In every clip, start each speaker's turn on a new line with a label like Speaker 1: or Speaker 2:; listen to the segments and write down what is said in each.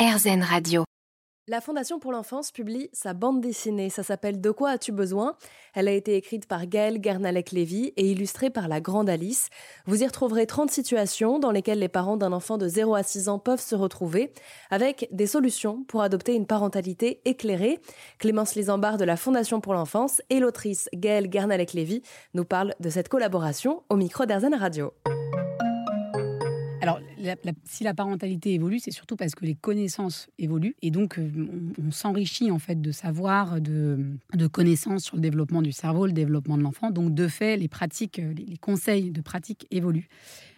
Speaker 1: RZN Radio.
Speaker 2: La Fondation pour l'enfance publie sa bande dessinée. Ça s'appelle De quoi as-tu besoin? Elle a été écrite par Gaëlle Gernalek-Lévy et illustrée par la grande Alice. Vous y retrouverez 30 situations dans lesquelles les parents d'un enfant de 0 à 6 ans peuvent se retrouver avec des solutions pour adopter une parentalité éclairée. Clémence Lisambard de la Fondation pour l'enfance et l'autrice Gaëlle Gernalek-Lévy nous parlent de cette collaboration au micro d'Airzen Radio.
Speaker 3: Alors, si la parentalité évolue, c'est surtout parce que les connaissances évoluent et donc euh, on, s'enrichit en fait de savoir, de, connaissances sur le développement du cerveau, le développement de l'enfant. Donc, de fait, les pratiques, euh, les, conseils de pratique évoluent.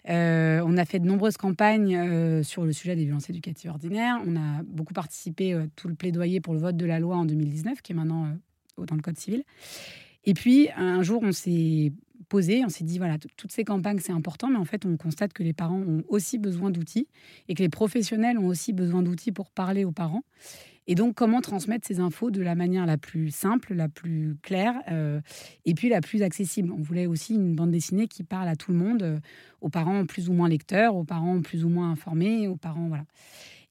Speaker 3: Euh, on a fait de nombreuses campagnes sur le sujet des violences éducatives ordinaires. On a beaucoup participé tout le plaidoyer pour le vote de la loi en 2019, qui est maintenant dans le Code civil. Et puis, un jour, on s'est on s'est dit, voilà, toutes ces campagnes, c'est important, mais en fait, on constate que les parents ont aussi besoin d'outils et que les professionnels ont aussi besoin d'outils pour parler aux parents. Et donc, comment transmettre ces infos de la manière la plus simple, la plus claire euh, et puis la plus accessible? On voulait aussi une bande dessinée qui parle à tout le monde, euh, aux parents plus ou moins lecteurs, aux parents plus ou moins informés, aux parents, voilà.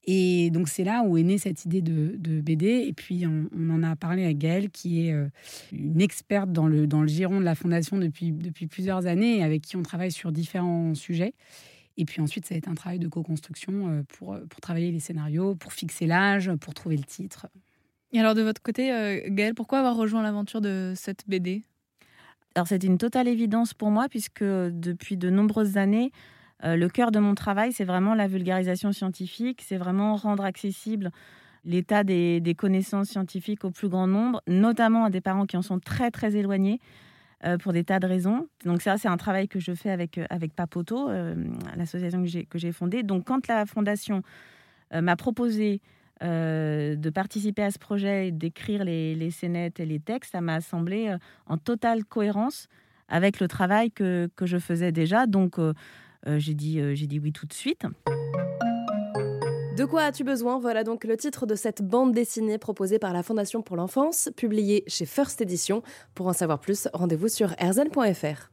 Speaker 3: Et donc c'est là où est née cette idée de, BD. Et puis on, en a parlé à Gaëlle, qui est euh, une experte dans le, dans le giron de la Fondation depuis, depuis plusieurs années, et avec qui on travaille sur différents sujets. Et puis ensuite, ça a été un travail de co-construction euh, pour, pour travailler les scénarios, pour fixer l'âge, pour trouver le titre.
Speaker 4: Et alors de votre côté, euh, Gaëlle, pourquoi avoir rejoint l'aventure de cette BD
Speaker 5: Alors c'est une totale évidence pour moi, puisque depuis de nombreuses années, euh, le cœur de mon travail, c'est vraiment la vulgarisation scientifique, c'est vraiment rendre accessible l'état des, connaissances scientifiques au plus grand nombre, notamment à des parents qui en sont très très éloignés euh, pour des tas de raisons. Donc ça, c'est un travail que je fais avec, euh, avec Papoto, l'association que j'ai fondée. Donc quand la fondation m'a proposé de participer à ce projet et d'écrire les, scénettes et les textes, ça m'a semblé en totale cohérence avec le travail que, que je faisais déjà. Donc j'ai dit, euh, j'ai dit oui tout de suite.
Speaker 2: De quoi as-tu besoin? Voilà donc le titre de cette bande dessinée proposée par la Fondation pour l'enfance, publiée chez First Edition. Pour en savoir plus, rendez-vous sur erzen.fr.